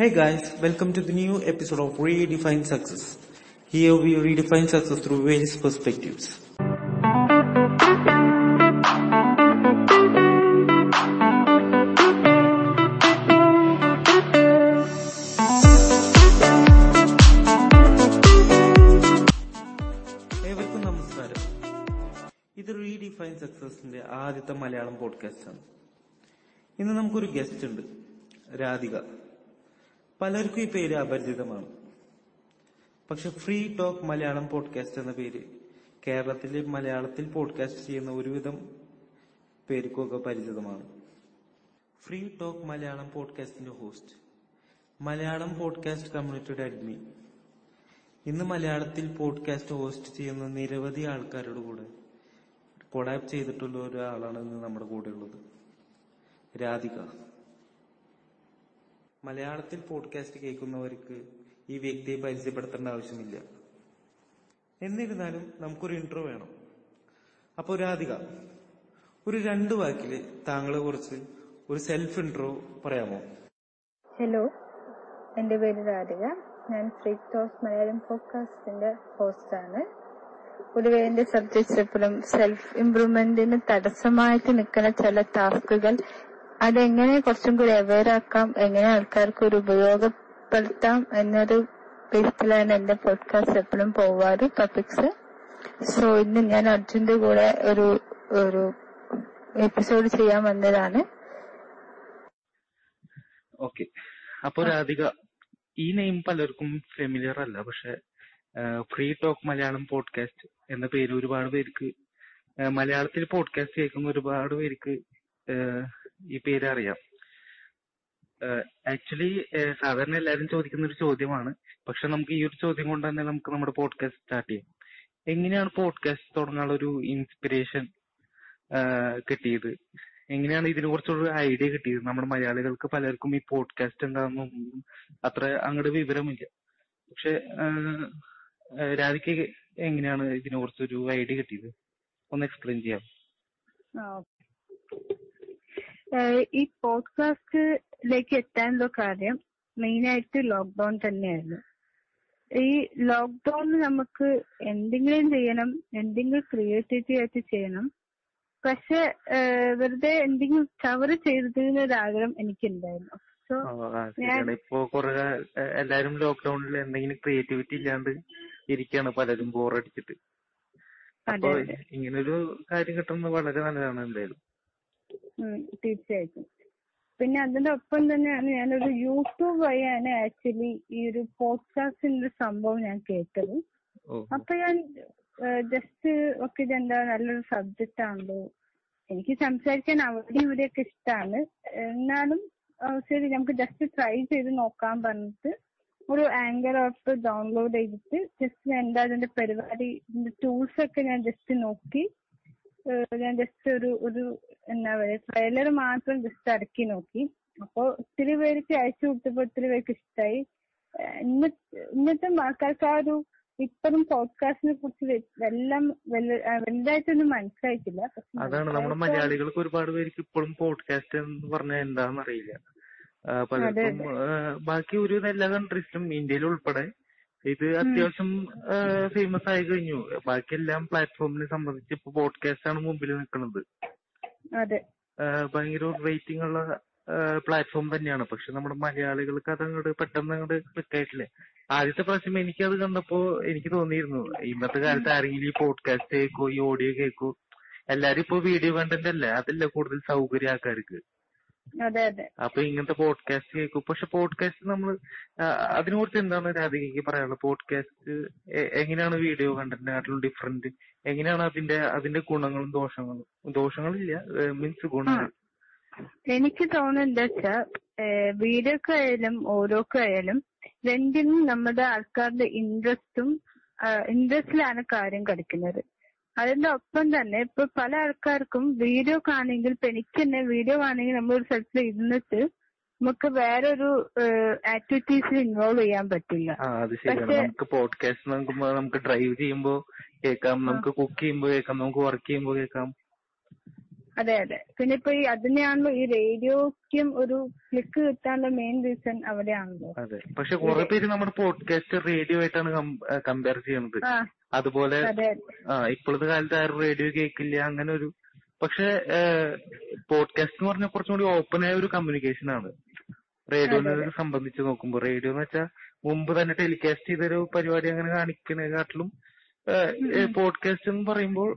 Hey guys, welcome to the new episode of Redefine Success. Here we redefine success through various perspectives. ഏവർക്കും നമസ്കാരം ഇത് redefine സക്സസിന്റെ ആദ്യത്തെ Malayalam podcast ആണ് ഇന്ന് നമുക്കൊരു ഗസ്റ്റ് ഉണ്ട് രാധിക പലർക്കും ഈ പേര് അപരിചിതമാണ്. പക്ഷെ ഫ്രീ ടോക്ക് മലയാളം പോഡ്കാസ്റ്റ് എന്ന പേര് കേരളത്തിലെ മലയാളത്തിൽ പോഡ്കാസ്റ്റ് ചെയ്യുന്ന ഒരുവിധം പേർക്കൊക്കെ പരിചിതമാണ്. ഫ്രീ ടോക്ക് മലയാളം പോഡ്കാസ്റ്റിന്റെ ഹോസ്റ്റ് മലയാളം പോഡ്കാസ്റ്റ് കമ്മ്യൂണിറ്റിയുടെ അഡ്മിൻ. ഇന്ന് മലയാളത്തിൽ പോഡ്കാസ്റ്റ് ഹോസ്റ്റ് ചെയ്യുന്ന നിരവധി ആൾക്കാരുടെ കൂടെ കൊളാബ് ചെയ്തിട്ടുള്ള ഒരാളാണ് ഇന്ന് നമ്മുടെ കൂടെ ഉള്ളത് രാധിക. മലയാളത്തിൽ പോഡ്കാസ്റ്റ് കേൾക്കുന്നവർക്ക് ഈ വ്യക്തിയെ പരിചയപ്പെടുത്തേണ്ട ആവശ്യമില്ല. എന്നിരുന്നാലും നമുക്കൊരു ഇൻട്രോ വേണം. അപ്പോൾ രാധിക ഒരു രണ്ട് വാക്കിൽ താങ്കളെ കുറിച്ച് ഒരു സെൽഫ് ഇൻട്രോ പറയാമോ? ഹലോ എന്റെ പേര് രാധിക. ഞാൻ ഫ്രീ ടോസ് മലയാളം പോഡ്കാസ്റ്റിന്റെ ഹോസ്റ്റാണ് പൊതുവെ എന്റെ സബ്ജക്ട്സ് എപ്പോഴും സെൽഫ് ഇംപ്രൂവ്മെന്റിന് തടസ്സമായിട്ട് നിൽക്കുന്ന ചില ടാസ്കുകൾ അതെങ്ങനെ കുറച്ചും കൂടി അവെയർ ആക്കാം? എങ്ങനെ ആൾക്കാർക്ക് ഒരു ഉപയോഗപ്പെടുത്താം? എന്നൊരു ബേസിലാണ് എന്റെ പോഡ്കാസ്റ്റ് എപ്പോഴും പോവാറ് ടോപ്പിക്സ് സോ ഇന്ന് ഞാൻ അർജുന്റെ കൂടെ ഒരു ഒരു എപ്പിസോഡ് ചെയ്യാൻ വന്നതാണ്. ഓക്കെ അപ്പൊ രാധിക ഈ നെയിം പലർക്കും ഫെമിലിയർ അല്ല. പക്ഷെ ഫ്രീ ടോക്ക് മലയാളം പോഡ്കാസ്റ്റ് എന്ന പേര് ഒരുപാട് പേർക്ക് മലയാളത്തിൽ പോഡ്കാസ്റ്റ് കേൾക്കുന്ന ഒരുപാട് പേർക്ക് ഈ പേര് അറിയാം. ആക്ച്വലി സാധാരണ എല്ലാവരും ചോദിക്കുന്ന ഒരു ചോദ്യമാണ്. പക്ഷെ നമുക്ക് ഈ ഒരു ചോദ്യം കൊണ്ട് തന്നെ നമുക്ക് നമ്മുടെ പോഡ്കാസ്റ്റ് സ്റ്റാർട്ട് ചെയ്യാം. എങ്ങനെയാണ് പോഡ്കാസ്റ്റ് തുടങ്ങാനുള്ള ഒരു ഇൻസ്പിറേഷൻ കിട്ടിയത്? എങ്ങനെയാണ് ഇതിനെ ഒരു ഐഡിയ കിട്ടിയത്? നമ്മുടെ മലയാളികൾക്ക് പലർക്കും ഈ പോഡ്കാസ്റ്റ് എന്താണെന്നൊന്നും അത്ര അങ്ങോട്ട് വിവരമില്ല. പക്ഷെ രാധിക്ക് എങ്ങനെയാണ് ഇതിനെ കുറിച്ചൊരു ഐഡിയ കിട്ടിയത്? ഒന്ന് എക്സ്പ്ലെയിൻ ചെയ്യാം ആ, ഏഹ് ഈ പോഡ്കാസ്റ്റിലേക്ക് എത്താനുള്ള കാര്യം മെയിനായിട്ട് ലോക്ക്ഡൌൺ തന്നെയായിരുന്നു. ഈ ലോക്ക്ഡൌണിൽ നമുക്ക് എന്തെങ്കിലും ചെയ്യണം എന്തെങ്കിലും ക്രിയേറ്റിവിറ്റി ആയിട്ട് ചെയ്യണം. പക്ഷെ വെറുതെ എന്തെങ്കിലും കവർ ചെയ്തതിന് ഒരു ആഗ്രഹം എനിക്കുണ്ടായിരുന്നു. സോ ഞാൻ ഇപ്പൊ കുറെ എല്ലാരും ലോക്ക്ഡൌണിൽ എന്തെങ്കിലും ക്രിയേറ്റിവിറ്റി ഇല്ലാണ്ട് ഇരിക്കാണ് പലരും ബോറടിച്ചിട്ട് അപ്പൊ ഇങ്ങനൊരു കാര്യം കിട്ടുന്നത് വളരെ നല്ലതാണ് എന്തായാലും. ഉം, തീർച്ചയായിട്ടും. പിന്നെ അതിന്റെ ഒപ്പം തന്നെയാണ് ഞാനൊരു യൂട്യൂബ് വഴിയാണ് ആക്ച്വലി ഈ ഒരു പോഡ്കാസ്റ്റിന്റെ ഒരു സംഭവം ഞാൻ കേട്ടത്. അപ്പൊ ഞാൻ ജസ്റ്റ് ഒക്കെ ഇതെന്താ നല്ലൊരു സബ്ജക്റ്റ് ആണല്ലോ. എനിക്ക് സംസാരിക്കാൻ അവിടെ ഇവിടെയൊക്കെ ഇഷ്ടമാണ് എന്നാലും ശരി നമുക്ക് ജസ്റ്റ് ട്രൈ ചെയ്ത് നോക്കാൻ പറഞ്ഞിട്ട് ഒരു ആങ്കർ ആപ്പ് ഡൗൺലോഡ് ചെയ്തിട്ട് ജസ്റ്റ് ഞാൻ എന്താ അതിന്റെ പരിപാടി ടൂൾസ് ഒക്കെ ഞാൻ ജസ്റ്റ് നോക്കി ഏഹ് ഞാൻ ജസ്റ്റ് ഒരു ഒരു എന്താ പറയാ ട്രെയിലർ മാത്രം ജസ്റ്റ് ഇറക്കി നോക്കി. അപ്പൊ ഒത്തിരി പേർക്ക് അയച്ചു കൊടുത്തപ്പോ ഒത്തിരി പേർക്ക് ഇഷ്ടമായി ഇന്ന ഇന്നത്തെ ആൾക്കാർക്ക് ആ ഒരു ഇപ്പഴും പോഡ്കാസ്റ്റിനെ കുറിച്ച് എല്ലാം വല്ല- ആ, വലുതായിട്ടൊന്നും മനസ്സിലായിട്ടില്ല. അതാണ് നമ്മുടെ മലയാളികൾക്ക് ഒരുപാട് പേർക്ക് ഇപ്പോഴും പോഡ്കാസ്റ്റ് എന്ന് പറഞ്ഞാൽ എന്താന്ന് അറിയില്ല. ആ, പലർക്കും ആ, ബാക്കി ഒരു എല്ലാ കൺട്രീസിലും ഇന്ത്യയിൽ ഉൾപ്പെടെ ഇത് അത്യാവശ്യം ഫേമസ് ആയി കഴിഞ്ഞു. ബാക്കി എല്ലാം പ്ലാറ്റ്ഫോമിനെ സംബന്ധിച്ച് ഇപ്പൊ പോഡ്കാസ്റ്റ് ആണ് മുമ്പിൽ നിൽക്കുന്നത് ഭയങ്കര റേറ്റിംഗ് ഉള്ള പ്ലാറ്റ്ഫോം തന്നെയാണ്. പക്ഷെ നമ്മുടെ മലയാളികൾക്ക് അത് അങ്ങോട്ട് പെട്ടെന്ന് അങ്ങോട്ട് ക്ലിക്ക് ആയിട്ടില്ല. ആദ്യത്തെ പ്രാവശ്യം അത് കണ്ടപ്പോ എനിക്ക് തോന്നിയിരുന്നു. ഇന്നത്തെ കാലത്ത് ആരെങ്കിലും ഈ പോഡ്കാസ്റ്റ് കേൾക്കോ ഈ ഓഡിയോ കേൾക്കോ എല്ലാരും ഇപ്പൊ വീഡിയോ കണ്ടന്റ് അല്ലേ? അതല്ലേ കൂടുതൽ സൗകര്യം ആൾക്കാർക്ക്. അപ്പൊ ഇങ്ങനത്തെ പോഡ്കാസ്റ്റ് കേൾക്കും. പക്ഷെ പോഡ്കാസ്റ്റ് നമ്മൾ അതിനെ കുറിച്ച് എന്താണ് രാധികയ്ക്ക് പറയാനുള്ളത്? പോഡ്കാസ്റ്റ് എങ്ങനെയാണ് വീഡിയോ കണ്ടന്റിനെക്കാട്ടിലും ഡിഫറെന്റ് എങ്ങനെയാണ് അതിന്റെ അതിന്റെ ഗുണങ്ങളും ദോഷങ്ങളും? ദോഷങ്ങളില്ല മീൻസ് ഗുണങ്ങൾ. എനിക്ക് തോന്നുന്നത് എന്താ ആയാലും വീഡിയോക്കായാലും ഓരോക്കായാലും രണ്ടിനും നമ്മുടെ ആൾക്കാരുടെ ഇൻട്രസ്റ്റും ഇൻട്രസ്റ്റിലാണ് കാര്യം കളിക്കുന്നത്. അതിന്റെ ഒപ്പം തന്നെ ഇപ്പൊ പല ആൾക്കാർക്കും വീഡിയോ കാണെങ്കിൽ ഇപ്പൊ എനിക്ക് തന്നെ വീഡിയോ കാണുമെങ്കിൽ നമ്മൾ ഒരു സ്ഥലത്ത് ഇരുന്നിട്ട് നമുക്ക് വേറൊരു ആക്ടിവിറ്റീസിൽ ഇൻവോൾവ് ചെയ്യാൻ പറ്റില്ല. ആ പക്ഷെ നമുക്ക് പോഡ്കാസ്റ്റ് നോക്കുമ്പോ നമുക്ക് ഡ്രൈവ് ചെയ്യുമ്പോ കേൾക്കാം. നമുക്ക് കുക്ക് ചെയ്യുമ്പോ കേൾക്കാം. നമുക്ക് വർക്ക് ചെയ്യുമ്പോ കേൾക്കാം. അതെ അതെ. പിന്നെ ഇപ്പൊ ഈ അതിനെയാണല്ലോ ഈ റേഡിയോക്കും ഒരു ക്ലിക്ക് കിട്ടാനുള്ള മെയിൻ റീസൺ അവിടെയാണല്ലോ. അതെ. അതുപോലെ അതെ. ആ ഇപ്പോഴത്തെ കാലത്ത് ആരും റേഡിയോ കേൾക്കില്ല അങ്ങനെ ഒരു പക്ഷെ പോഡ്കാസ്റ്റ് എന്ന് പറഞ്ഞാൽ കുറച്ചും കൂടി ഓപ്പൺ ആയ ഒരു കമ്മ്യൂണിക്കേഷൻ ആണ്. റേഡിയോനെ സംബന്ധിച്ച് നോക്കുമ്പോൾ. റേഡിയോ എന്ന് വെച്ചാൽ മുമ്പ് തന്നെ ടെലികാസ്റ്റ് ചെയ്തൊരു പരിപാടി അങ്ങനെ കാണിക്കുന്നതിനെക്കാട്ടിലും പോഡ്കാസ്റ്റ് എന്ന് പറയുമ്പോൾ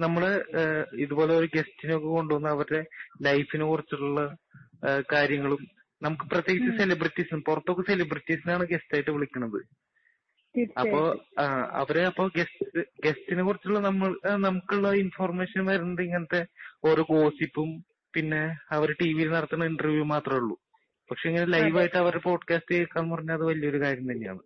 നമ്മൾ ഏഹ്, ഇതുപോലെ ഒരു ഗസ്റ്റിനൊക്കെ കൊണ്ടുവന്ന് അവരുടെ ലൈഫിനെ കുറിച്ചുള്ള ഏഹ്, കാര്യങ്ങളും നമുക്ക് പ്രത്യേകിച്ച് സെലിബ്രിറ്റീസും പുറത്തൊക്കെ സെലിബ്രിറ്റീസിനാണ് ഗസ്റ്റ് ആയിട്ട് വിളിക്കുന്നത് അപ്പോ ആഹ് അവർ അപ്പോ ഗസ്റ്റ് ഗസ്റ്റിനെ കുറിച്ചുള്ള നമ്മൾ നമുക്കുള്ള ഇൻഫർമേഷൻ വരുന്നത് ഇങ്ങനത്തെ ഓരോ ഗോസിപ്പും പിന്നെ അവർ ടി വിയിൽ നടത്തുന്ന ഇന്റർവ്യൂ മാത്രേ ഉള്ളൂ. പക്ഷെ ഇങ്ങനെ ലൈവായിട്ട് അവരുടെ പോഡ്കാസ്റ്റ് കേൾക്കാന്ന് പറഞ്ഞാൽ അത് വലിയൊരു കാര്യം തന്നെയാണ്.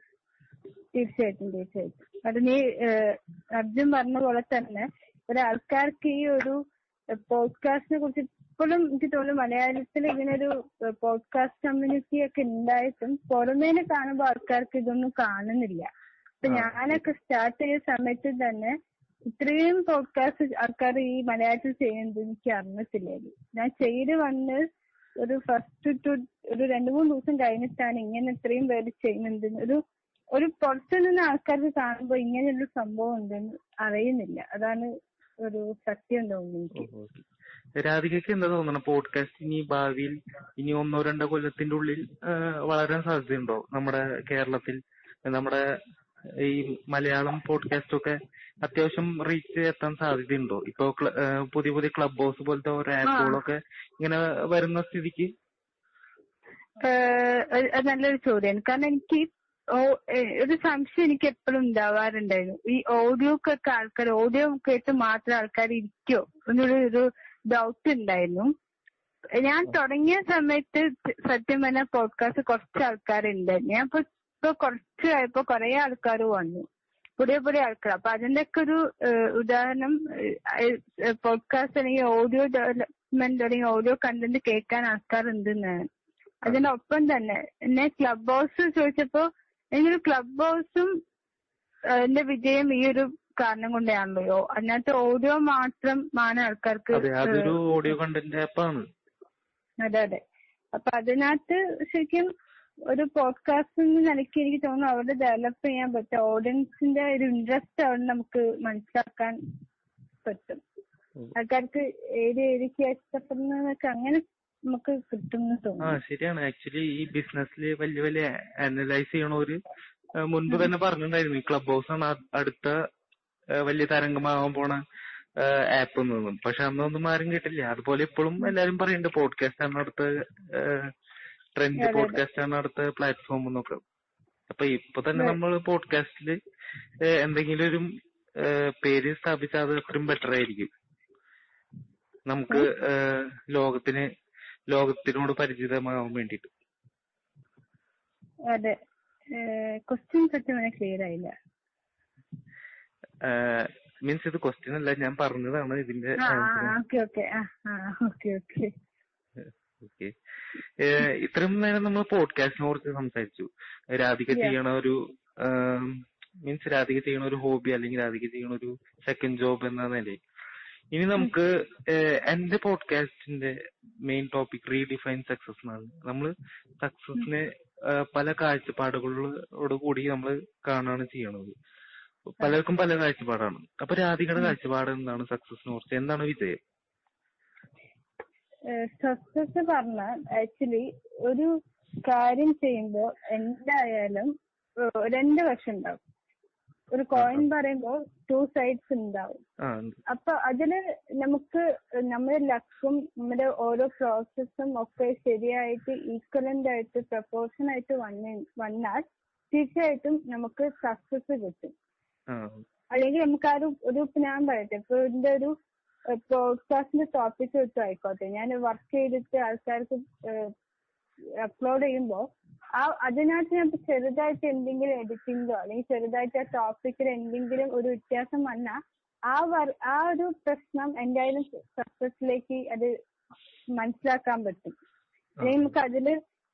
തീർച്ചയായിട്ടും തീർച്ചയായിട്ടും. അത് നീ ഏഹ്, അർജുൻ പറഞ്ഞ പോലെ തന്നെ ഒരാൾക്കാർക്ക് ഈ ഒരു പോഡ്കാസ്റ്റിനെ കുറിച്ച് ഇപ്പോഴും എനിക്ക് തോന്നുന്നു മലയാളത്തിൽ ഇങ്ങനെ ഒരു പോഡ്കാസ്റ്റ് കമ്മ്യൂണിറ്റി ഒക്കെ ഉണ്ടായിട്ടും പുറമേനെ കാണുമ്പോൾ ആൾക്കാർക്ക് ഇതൊന്നും കാണുന്നില്ല. ഇപ്പൊ ഞാനൊക്കെ സ്റ്റാർട്ട് ചെയ്ത സമയത്ത് തന്നെ ഇത്രയും പോഡ്കാസ്റ്റ് ആൾക്കാർ ഈ മലയാളത്തിൽ ചെയ്യുന്നത് എനിക്ക് അറിഞ്ഞിട്ടില്ലായിരുന്നു. ഞാൻ ചെയ്ത് വന്ന് ഒരു ഫസ്റ്റ് ടു ഒരു രണ്ട് മൂന്ന് ദിവസം കഴിഞ്ഞിട്ടാണ് ഇങ്ങനെ ഇത്രയും പേര് ചെയ്യുന്നുണ്ട് ഒരു ഒരു പുറത്തു നിന്ന് ആൾക്കാർക്ക് കാണുമ്പോൾ ഇങ്ങനെയൊരു സംഭവം ഉണ്ടെന്ന് അറിയുന്നില്ല. അതാണ് ഒരു സത്യം തോന്നുന്നത് എനിക്ക്. രാധികയ്ക്ക് എന്താ തോന്നണം? പോഡ്കാസ്റ്റ് ഇനി ഭാവിയിൽ ഇനി ഒന്നോ രണ്ടോ കൊല്ലത്തിന്റെ ഉള്ളിൽ വളരാൻ സാധ്യതയുണ്ടോ നമ്മുടെ കേരളത്തിൽ? നമ്മുടെ ഈ മലയാളം പോഡ്കാസ്റ്റ് ഒക്കെ അത്യാവശ്യം റീച്ച് എത്താൻ സാധ്യതയുണ്ടോ? ഇപ്പൊ പുതിയ പുതിയ ക്ലബ് ഹൗസ് പോലത്തെ ഓരോ ആപ്പുകളൊക്കെ ഇങ്ങനെ വരുന്ന സ്ഥിതിക്ക്? അത് നല്ലൊരു ചോദ്യമാണ് കാരണം എനിക്ക് ഒരു സംശയം എനിക്ക് എപ്പോഴും ഉണ്ടാവാറുണ്ടായിരുന്നു. ഈ ഓഡിയോക്കൊക്കെ ആൾക്കാർ ഓഡിയോ കേട്ട് മാത്രം ആൾക്കാർ ഇരിക്കോ? എന്നൊരു ഒരു ഡൗട്ട് ഉണ്ടായിരുന്നു. ഞാൻ തുടങ്ങിയ സമയത്ത് സത്യം പറഞ്ഞ പോഡ്കാസ്റ്റ് കുറച്ച് ആൾക്കാരുണ്ടായിരുന്നു. ഞാൻ ഇപ്പൊ ഇപ്പൊ കുറച്ച് ആയപ്പോ കുറെ ആൾക്കാർ വന്നു. പുതിയ പുതിയ ആൾക്കാർ അപ്പൊ അതിന്റെ ഒക്കെ ഒരു ഏഹ്, ഉദാഹരണം പോഡ്കാസ്റ്റ് അല്ലെങ്കിൽ ഓഡിയോ ഡെവലപ്മെന്റ് അല്ലെങ്കിൽ ഓഡിയോ കണ്ടന്റ് കേൾക്കാൻ ആൾക്കാരുണ്ട് എന്നാണ് അതിനൊപ്പം തന്നെ എന്നെ ക്ലബ് ഹൗസ് ചോദിച്ചപ്പോ എനിക്കൊരു ക്ലബ് ഹൗസും എന്റെ വിജയം ഈ ഒരു കാരണം കൊണ്ടാണല്ലോ. അതിനകത്ത് ഓഡിയോ മാത്രം ആണ് ആൾക്കാർക്ക് കണ്ടന്റ് അതെ അതെ. അപ്പൊ അതിനകത്ത് ശരിക്കും ഒരു പോഡ്കാസ്റ്റ് എന്ന നിലയ്ക്ക് എനിക്ക് തോന്നുന്നു അവിടെ ഡെവലപ്പ് ചെയ്യാൻ പറ്റും ഓഡിയൻസിന്റെ ഒരു ഇൻട്രസ്റ്റ് അവിടെ നമുക്ക് മനസ്സിലാക്കാൻ പറ്റും. ആൾക്കാർക്ക് ഏത് ഏരിയക്ക് ഇഷ്ടപ്പെടുന്നതൊക്കെ അങ്ങനെ നമുക്ക് കിട്ടും എന്ന് ആ തോന്നുന്നു ശരിയാണ്. ആക്ച്വലി ഈ ബിസിനസ്സിൽ വലിയ വലിയ അനലൈസ് ചെയ്യണോര് മുൻപ് തന്നെ പറഞ്ഞിട്ടുണ്ടായിരുന്നു. ഈ ക്ലബ് ഹൗസ് ആണ് അടുത്ത വലിയ തരംഗമാകാൻ പോണ ആപ്പ് എന്നൊന്നും പക്ഷെ അന്നൊന്നും ആരും കേട്ടില്ല. അതുപോലെ ഇപ്പോഴും എല്ലാരും പറയുന്നുണ്ട് പോഡ്കാസ്റ്റ് ആണ് അടുത്ത ട്രെൻഡ്. പോഡ്കാസ്റ്റ് ആണ് അടുത്ത പ്ലാറ്റ്ഫോം എന്നൊക്കെ അപ്പൊ ഇപ്പൊ തന്നെ നമ്മൾ പോഡ്കാസ്റ്റിൽ എന്തെങ്കിലും ഒരു പേര് സ്ഥാപിച്ചാൽ അത് അത്രയും ബെറ്റർ ആയിരിക്കും. നമുക്ക് ലോകത്തിന് ലോകത്തിനോട് പരിചിതമാകാൻ വേണ്ടിയിട്ട്. അതെ. ക്വസ്റ്റ്യൻ സത്യം പറഞ്ഞാൽ ക്ലിയർ ആയില്ല? മീൻസ് ഇത് ക്വസ്റ്റ്യൻ അല്ല ഞാൻ പറഞ്ഞതാണ് ഇതിന്റെ ആ ആൻസർ ഓക്കെ ഇത്രയും നേരം നമ്മൾ പോഡ്കാസ്റ്റിനെ കുറിച്ച് സംസാരിച്ചു. രാധിക. ചെയ്യണ ഒരു മീൻസ് രാധിക ചെയ്യണ ഒരു ഹോബി അല്ലെങ്കിൽ രാധിക ചെയ്യണ ഒരു സെക്കൻഡ് ജോബ് എന്ന നിലയിൽ. ഇനി നമുക്ക് ഏഹ്, എന്റെ പോഡ്കാസ്റ്റിന്റെ മെയിൻ ടോപ്പിക് റീഡിഫൈൻ സക്സസ് എന്നാണ്. നമ്മൾ സക്സസിനെ പല കാഴ്ചപ്പാടുകളോട് കൂടി നമ്മൾ കാണാണ് ചെയ്യണത്. പലർക്കും പല കാഴ്ചപ്പാടാണ്. അപ്പൊ രാധികയുടെ കാഴ്ചപ്പാട് എന്താണ് സക്സസിനെ കുറിച്ച്? എന്താണ് വിജയം? സക്സസ് പറഞ്ഞാൽ ആക്ച്വലി ഒരു കാര്യം ചെയ്യുമ്പോൾ എന്തായാലും രണ്ട് വശം ഉണ്ടാവും. ഒരു കോയിൻ പറയുമ്പോൾ ടു സൈഡ്സ് ഉണ്ടാവും. അപ്പൊ അതിൽ നമുക്ക് നമ്മുടെ ലക്കും നമ്മുടെ ഓരോ പ്രോസസ്സും ഒക്കെ ശരിയായിട്ട് ഈക്വലന്റ് ആയിട്ട് പ്രൊപ്പോർഷൻ ആയിട്ട് വന്ന് വന്നാൽ തീർച്ചയായിട്ടും നമുക്ക് സക്സസ് കിട്ടും. അല്ലെങ്കിൽ നമുക്ക് ആ ഒരു ഒരു ഞാൻ പറയട്ടെ ഇപ്പൊ ഇതിന്റെ ഒരു പോഡ്കാസ്റ്റിന്റെ ടോപ്പിക് വെച്ച് ആയിക്കോട്ടെ. ഞാൻ വർക്ക് ചെയ്തിട്ട് ആൾക്കാർക്ക് അപ്ലോഡ് ചെയ്യുമ്പോൾ ആ അതിനകത്ത് ഞാൻ ഇപ്പൊ ചെറുതായിട്ട് എന്തെങ്കിലും എഡിറ്റിംഗോ അല്ലെങ്കിൽ ചെറുതായിട്ട് ആ ടോപ്പിക്കിൽ എന്തെങ്കിലും ഒരു വ്യത്യാസം വന്നാൽ ആ വർ ആ ഒരു പ്രശ്നം എന്തായാലും സക്സസിലേക്ക് അത് മനസ്സിലാക്കാൻ പറ്റും. അല്ലെങ്കിൽ നമുക്ക് അതിൽ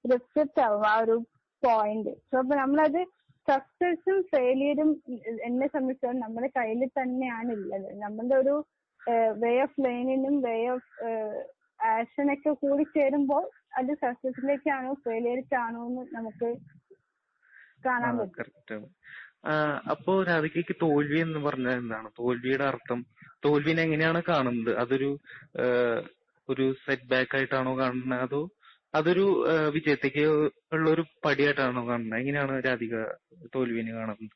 റിഫ്ലക്ട് ആവും ആ ഒരു പോയിന്റ് സോ അപ്പൊ നമ്മളത് സക്സസും ഫെയിലിയറും എന്നെ സംബന്ധിച്ചിടത്തോളം നമ്മുടെ കയ്യിൽ തന്നെയാണ് ഉള്ളത്. നമ്മളുടെ ഒരു വേ ഓഫ് ലേണിനും വേ ഓഫ് ആക്ഷനൊക്കെ കൂടി ചേരുമ്പോൾ അത് സക്സസിലേക്കാണോ ഫെയിലിയറിലേക്കാണോ എന്ന് നമുക്ക് കാണാൻ പറ്റും. ആഹ് അപ്പൊ രാധികയ്ക്ക് തോൽവി എന്ന് പറഞ്ഞാൽ എന്താണ്? തോൽവിയുടെ അർത്ഥം തോൽവിനെ എങ്ങനെയാണ് കാണുന്നത്? അതൊരു ഏഹ് ഒരു സെറ്റ് ബാക്ക് ആയിട്ടാണോ കാണുന്നത്? അതോ അതൊരു ഏഹ് വിജയത്തേക്ക് ഉള്ള ഒരു പടിയായിട്ടാണോ കാണുന്നത്? എങ്ങനെയാണ് രാധിക തോൽവിനെ കാണുന്നത്?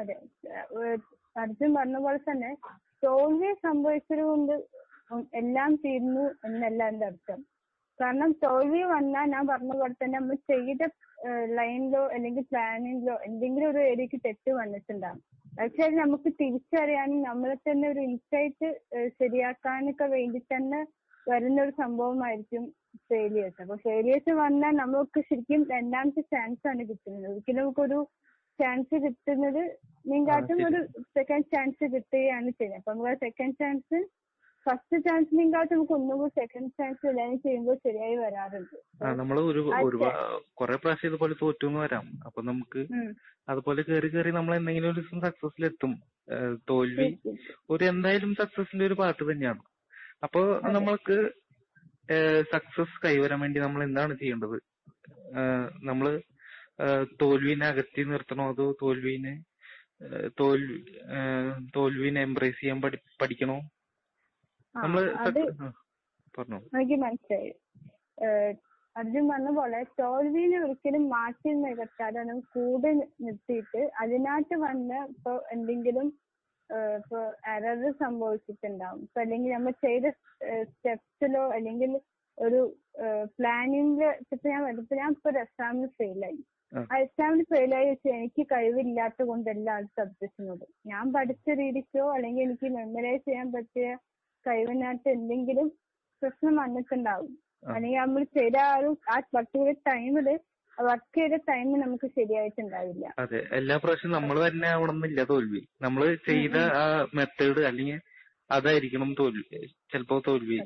അതെ ഏഹ് അർജുൻ പറഞ്ഞ പോലെ തന്നെ തോൽവി സംഭവിച്ചത് കൊണ്ട് എല്ലാം തീർന്നു എന്നല്ല എന്റെ അർത്ഥം. കാരണം തോൽവി വന്നാൽ ഞാൻ പറഞ്ഞ പോലെ തന്നെ നമ്മൾ ചെയ്ത ലൈനിലോ അല്ലെങ്കിൽ പ്ലാനിങ്ങിലോ എന്തെങ്കിലും ഒരു ഏരിയക്ക് തെറ്റ് വന്നിട്ടുണ്ടാകും പക്ഷെ അത് നമുക്ക് തിരിച്ചറിയാനും നമ്മളെ തന്നെ ഒരു ഇൻസൈറ്റ് ശരിയാക്കാനൊക്കെ വേണ്ടി തന്നെ വരുന്ന ഒരു സംഭവമായിരിക്കും ഫെയിലിയേഴ്സ് അപ്പൊ ഫെയിലിയേഴ്സ് വന്നാൽ നമുക്ക് ശരിക്കും രണ്ടാമത്തെ ചാൻസ് ആണ് കിട്ടുന്നത്. ഒരിക്കലും നമുക്കൊരു ചാൻസ് കിട്ടുന്നത് നീങ്കാട്ടും ഒരു സെക്കൻഡ് ചാൻസ് കിട്ടുകയാണ് ചെയ്യുന്നത്. അപ്പൊ നമുക്ക് സെക്കൻഡ് ചാൻസ് ഫസ്റ്റ് ചാൻസിനെങ്കാട്ടും നമുക്ക് ഒന്നുകൂടി സെക്കൻഡ് ചാൻസ് ഇല്ലാതെ ചെയ്യുമ്പോൾ ശരിയായി വരാറുണ്ട്. കുറെ പ്രാവശ്യം ഇതുപോലെ എന്ന് വരാം. അപ്പൊ നമുക്ക്. അതുപോലെ കയറി കയറി നമ്മൾ എന്തെങ്കിലും ഒരു ദിവസം സക്സസിലെത്തും തോൽവി ഒരു എന്തായാലും സക്സസിന്റെ ഒരു പാർട്ട് തന്നെയാണ്. അപ്പൊ നമ്മൾക്ക് സക്സസ് കൈവരാൻ വേണ്ടി നമ്മൾ എന്താണ് ചെയ്യേണ്ടത്? ഏഹ് നമ്മൾ ഏഹ് തോൽവിനെ അകറ്റി നിർത്തണോ അതോ തോൽവിനെ തോൽവിനെ എംബ്രേസ് ചെയ്യാൻ പഠി പഠിക്കണോ? നമ്മൾ നമ്മൾ പറഞ്ഞോ. എനിക്ക് മനസ്സിലായി. അർജുൻ പറഞ്ഞ പോലെ തോൽവിനെ ഒരിക്കലും മാറ്റി നികത്താതെ നമുക്ക് കൂടെ നിർത്തിയിട്ട് അതിനകത്ത് വന്ന് ഇപ്പൊ എന്തെങ്കിലും ഇപ്പൊ എറർ സംഭവിച്ചിട്ടുണ്ടാവും. ഇപ്പൊ അല്ലെങ്കിൽ നമ്മൾ ചെയ്ത സ്റ്റെപ്സിലോ അല്ലെങ്കിൽ ഒരു പ്ലാനിങ്ങിൽ ഇപ്പൊ ഞാൻ ഇപ്പൊ ഞാൻ ഇപ്പൊ ഒരു എക്സാമിന് ഫെയിലായി എക്സാമിന് ഫെയിലായി വെച്ച് എനിക്ക് കഴിവില്ലാത്ത കൊണ്ടല്ല ആ സബ്ജക്റ്റിനോട് ഞാൻ പഠിച്ച രീതിക്കോ അല്ലെങ്കിൽ എനിക്ക് മെമ്മറൈസ് ചെയ്യാൻ പറ്റിയ കഴിവിനകത്ത് എന്തെങ്കിലും പ്രശ്നം വന്നിട്ടുണ്ടാവും. അല്ലെങ്കിൽ നമ്മൾ ചെയ്ത ആ ഒരു ആ പർട്ടിക്കുലർ ടൈമിൽ വർക്ക് ചെയ്ത ടൈം നമുക്ക് ശരിയായിട്ടുണ്ടാവില്ല. അതെ. എല്ലാ പ്രാവശ്യവും നമ്മൾ തന്നെ ആവണമെന്നില്ല തോൽവി. നമ്മൾ ചെയ്ത ആ മെത്തേഡ് അല്ലെങ്കിൽ അതായിരിക്കണം തോൽവി. ചിലപ്പോ തോൽവി.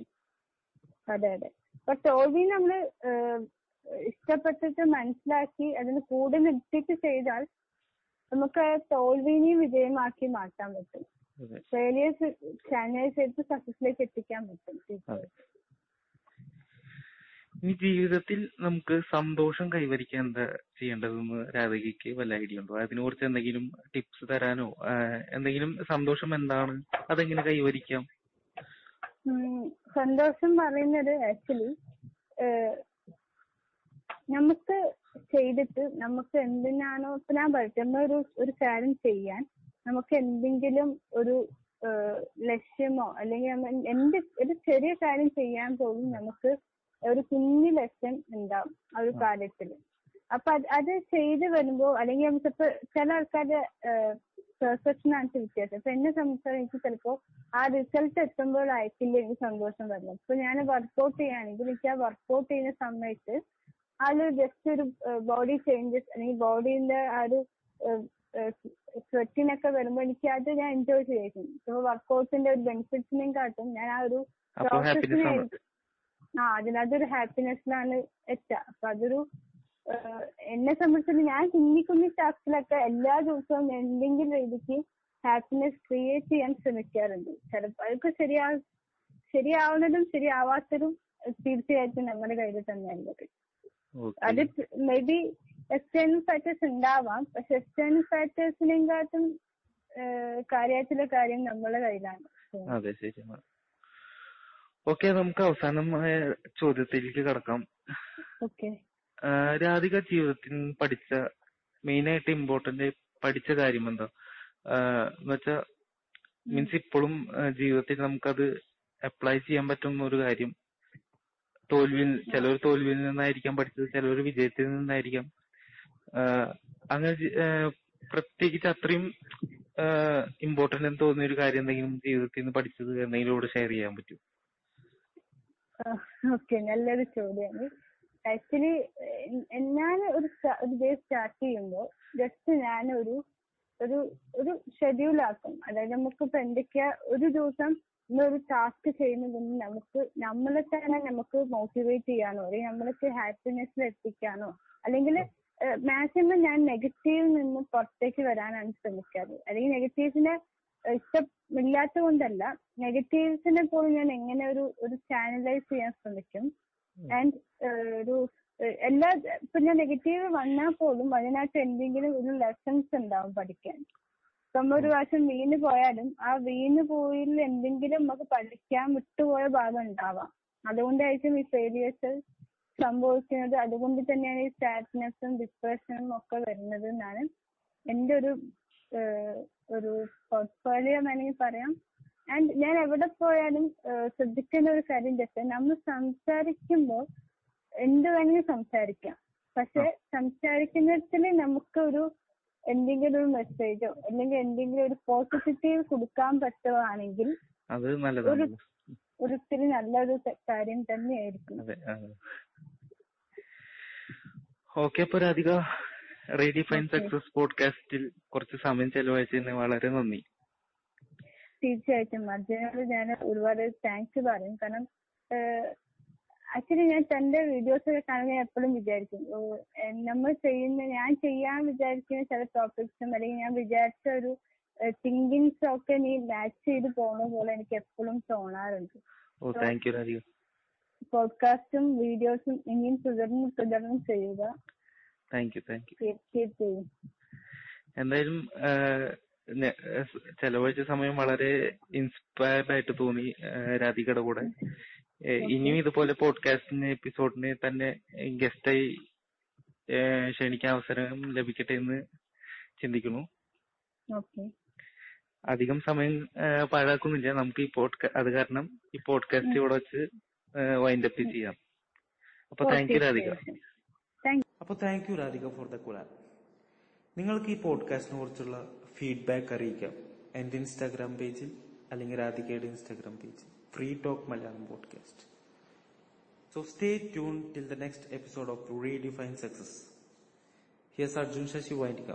അതെ അതെ. അപ്പൊ തോൽവി നമ്മൾ ഏഹ്, ഇഷ്ടപ്പെട്ടിട്ട് മനസ്സിലാക്കി അതിന് കൂടെ നിർത്തിയിട്ട് ചെയ്താൽ നമുക്ക് തോൽവിനെയും വിജയമാക്കി മാറ്റാൻ പറ്റും. ഫെയിലിയേഴ്സ് ചാനലൈസ് ചെയ്ത് സക്സസിലേക്ക് എത്തിക്കാൻ പറ്റും. അതെ. ഇനി ജീവിതത്തിൽ നമുക്ക് സന്തോഷം കൈവരിക്കാൻ എന്താ ചെയ്യേണ്ടതെന്ന് രാധികയ്ക്ക് വല്ല ഐഡിയ ഉണ്ടോ? അതിനെ കുറിച്ച് എന്തെങ്കിലും ടിപ്സ് തരാനോ? ഏഹ് എന്തെങ്കിലും സന്തോഷം എന്താണ്? അതെങ്ങനെ കൈവരിക്കാം? സന്തോഷം പറയുന്നത് ആക്ച്വലി നമുക്ക് ചെയ്തിട്ട് നമുക്ക് എന്തിനാണോ ഇപ്പൊ ഞാൻ പറയട്ടെ നമ്മളൊരു ഒരു കാര്യം ചെയ്യാൻ നമുക്ക് എന്തെങ്കിലും ഒരു ഏഹ്, ലക്ഷ്യമോ അല്ലെങ്കിൽ നമ്മൾ എന്ത് ഒരു ചെറിയ കാര്യം ചെയ്യാൻ പോലും നമുക്ക് ഒരു കുഞ്ഞു ലക്ഷ്യം ഉണ്ടാവും ആ ഒരു കാര്യത്തിൽ അപ്പൊ അത് അത് ചെയ്ത് വരുമ്പോ അല്ലെങ്കിൽ നമുക്കിപ്പോ ചില ആൾക്കാരുടെ പെർസെപ്ഷൻ ആണ് വ്യത്യാസം. ഇപ്പൊ എന്നെ സംബന്ധിച്ചാൽ എനിക്ക് ചിലപ്പോ ആ റിസൾട്ട് എത്തുമ്പോഴായിരിക്കില്ല എനിക്ക് സന്തോഷം വരുന്നത്. ഇപ്പൊ ഞാൻ വർക്കൗട്ട് ചെയ്യുകയാണെങ്കിൽ എനിക്ക് ആ വർക്കൗട്ട് ചെയ്യുന്ന സമയത്ത് അതിൽ ജസ്റ്റ് ഒരു ബോഡി ചേഞ്ചസ് അല്ലെങ്കിൽ ബോഡിന്റെ ആ ഒരു സ്വെറ്റിനൊക്കെ വരുമ്പോൾ എനിക്ക് അത് ഞാൻ എൻജോയ് ചെയ്യും. ഇപ്പൊ വർക്ക്ഔട്ടിന്റെ ഒരു ബെനിഫിറ്റ്സിനെയും കാട്ടും. ഞാൻ ആ ഒരു പ്രോസസ്സിനെ ആ അതിനകത്തൊരു ഹാപ്പിനെസ്സിലാണ് എത്തുക അപ്പൊ അതൊരു ഏഹ്, എന്നെ സംബന്ധിച്ചിട്ട് ഞാൻ കുഞ്ഞി കുഞ്ഞി ടാസ്കിലൊക്കെ എല്ലാ ദിവസവും എന്തെങ്കിലും രീതിക്ക് ഹാപ്പിനെസ് ക്രിയേറ്റ് ചെയ്യാൻ ശ്രമിക്കാറുണ്ട്. ചിലപ്പോൾ അതൊക്കെ ശരിയാ ശരിയാവുന്നതും ശരിയാവാത്തതും തീർച്ചയായിട്ടും നമ്മുടെ കയ്യിൽ തന്നെയുള്ളത് അത് മേ ബി എക്സ്റ്റേണൽ ഫാക്ടേഴ്സ് ഉണ്ടാവാം. പക്ഷെ എക്സ്റ്റേണൽ ഫാക്ടേഴ്സിനെക്കാട്ടും കാര്യമായിട്ടുള്ള കാര്യം നമ്മളെ കയ്യിലാണ്. ഓക്കെ നമുക്ക് അവസാനമായ ചോദ്യത്തിലേക്ക് കടക്കാം. ഓക്കേ ആ, രാധിക ജീവിതത്തിൽ പഠിച്ച മെയിൻ ആയിട്ട് ഇമ്പോർട്ടന്റ് പഠിച്ച കാര്യം എന്താ വെച്ചാ മീൻസ് ഇപ്പോഴും ജീവിതത്തിൽ നമുക്കത് അപ്ലൈ ചെയ്യാൻ പറ്റുന്ന ഒരു കാര്യം തോൽവിയിൽ ചിലർ തോൽവിയിൽ നിന്നായിരിക്കാം പഠിച്ചത് ചിലവർ വിജയത്തിൽ നിന്നായിരിക്കാം. ഏഹ് അങ്ങനെ ഏഹ് പ്രത്യേകിച്ച് അത്രയും ഇമ്പോർട്ടന്റ് എന്ന് തോന്നിയ ഒരു കാര്യം എന്തെങ്കിലും ജീവിതത്തിൽ നിന്ന് പഠിച്ചത് എന്തെങ്കിലും ഇവിടെ ഷെയർ ചെയ്യാൻ പറ്റും ഓക്കേ നല്ലൊരു ചോദ്യമാണ് ആക്ച്വലി ഞാൻ ഒരു ഒരു ഡേ സ്റ്റാർട്ട് ചെയ്യുമ്പോൾ ജസ്റ്റ് ഞാൻ ഒരു ഒരു ഷെഡ്യൂൾ ആക്കും. അതായത് നമുക്കിപ്പോ എന്തൊക്കെയാ ഒരു ദിവസം ഒരു ടാസ്ക് ചെയ്യുന്നതിന് നമുക്ക് നമ്മളെ തന്നെ നമുക്ക് മോട്ടിവേറ്റ് ചെയ്യാനോ അല്ലെങ്കിൽ നമ്മൾക്ക് ഹാപ്പിനെസ്സിൽ എത്തിക്കാനോ അല്ലെങ്കിൽ മാക്സിമം ഞാൻ നെഗറ്റീവിൽ നിന്ന് പുറത്തേക്ക് വരാനാണ് ശ്രമിക്കാറ്. അല്ലെങ്കിൽ നെഗറ്റീവ്സിനെ ഇഷ്ടമില്ലാത്ത കൊണ്ടല്ല നെഗറ്റീവ്സിനെ പോലും ഞാൻ എങ്ങനെ ഒരു ഒരു ചാനലൈസ് ചെയ്യാൻ ശ്രമിക്കും. ആൻഡ് ഒരു എല്ലാ ഇപ്പൊ ഞാൻ നെഗറ്റീവ് വന്നാൽ പോലും അതിനകത്ത് എന്തെങ്കിലും ഒരു ലെസൺസ് ഉണ്ടാവും പഠിക്കാൻ. ഇപ്പൊ നമ്മ ഒരു പ്രാവശ്യം വീണ് പോയാലും ആ വീണ് പോയിൽ എന്തെങ്കിലും നമുക്ക് പഠിക്കാൻ വിട്ടുപോയ ഭാഗം ഉണ്ടാവാം. അതുകൊണ്ടായിരിക്കും ഈ ഫെയിലിയേഴ്സ് സംഭവിക്കുന്നത്. അതുകൊണ്ട് തന്നെയാണ് ഈ സാഡ്നെസ്സും ഡിപ്രഷനും ഒക്കെ വരുന്നത് എന്നാണ് എന്റെ ഒരു ഏഹ് ഒരു പോർട്ട്ഫോളിയോ വേണമെങ്കിൽ പറയാം. ആൻഡ് ഞാൻ എവിടെ പോയാലും ഏഹ് ശ്രദ്ധിക്കേണ്ട ഒരു കാര്യം ജസ്റ്റ് നമ്മൾ സംസാരിക്കുമ്പോൾ എന്ത് വേണമെങ്കിലും സംസാരിക്കാം. പക്ഷെ സംസാരിക്കുന്നതിൽ നമുക്ക് ഒരു എന്തെങ്കിലും ഒരു മെസ്സേജോ അല്ലെങ്കിൽ എന്തെങ്കിലും ഒരു പോസിറ്റീവ് കൊടുക്കാൻ പറ്റുവാണെങ്കിൽ അത് നല്ലതാണ് ഒരിത്തിരി നല്ലൊരു കാര്യം തന്നെയായിരിക്കും. ആയിരിക്കും. ഓക്കെ അപ്പൊ രാധിക റേഡിയോ ഫൈൻ സക്സസ് പോഡ്കാസ്റ്റിൽ കുറച്ച് സമയം ചെലവഴിച്ചതിന് വളരെ നന്ദി. തീർച്ചയായിട്ടും. അർജുനോട് ഞാൻ ഒരുപാട് താങ്ക്സ് പറയും. കാരണം ആക്ച്വലി ഞാൻ തന്റെ വീഡിയോസ് ഒക്കെ കാണുമ്പോൾ എപ്പോഴും വിചാരിക്കും നമ്മൾ ചെയ്യുന്ന ഞാൻ ചെയ്യാൻ വിചാരിക്കുന്ന ചില ടോപ്പിക്സും അല്ലെങ്കിൽ ഞാൻ വിചാരിച്ച ഒരു തിങ്കിങ്സ് ഒക്കെ നീ മാച്ച് ചെയ്ത് പോണ പോലെ എനിക്ക് എപ്പോഴും തോന്നാറുണ്ട്. പോഡ്കാസ്റ്റും വീഡിയോസും ഇനിയും തുടർന്ന് തുടർന്ന് ചെയ്യുക. യു തീർച്ചയായിട്ടും എന്തായാലും ചെലവഴിച്ച സമയം വളരെ ഇൻസ്പയർഡ് ആയിട്ട് തോന്നി രാധികയുടെ കൂടെ. ഇനിയും ഇതുപോലെ പോഡ്കാസ്റ്റിന് എപ്പിസോഡിന് തന്നെ ഗസ്റ്റായി ക്ഷണിക്കാൻ അവസരം ലഭിക്കട്ടെ എന്ന് ചിന്തിക്കുന്നു. ഓക്കെ. അധികം സമയം പാഴാക്കുന്നില്ല. നമുക്ക് ഈ പോഡ്കാ അത് കാരണം ഈ പോഡ്കാസ്റ്റ് ഇവിടെ വെച്ച് വൈൻഡ് അപ്പ് ചെയ്യാം. അപ്പൊ താങ്ക് യു രാധിക. അപ്പൊ അപ്പോൾ thank you Radhika for the collab നിങ്ങൾക്ക് ഈ പോഡ്കാസ്റ്റിനെ കുറിച്ചുള്ള ഫീഡ്ബാക്ക് അറിയിക്കാം. എന്റെ ഇൻസ്റ്റാഗ്രാം പേജിൽ അല്ലെങ്കിൽ രാധികയുടെ ഇൻസ്റ്റാഗ്രാം പേജിൽ free talk Malayalam podcast so stay tune till the next episode of redefine success here's Arjun Sasi winding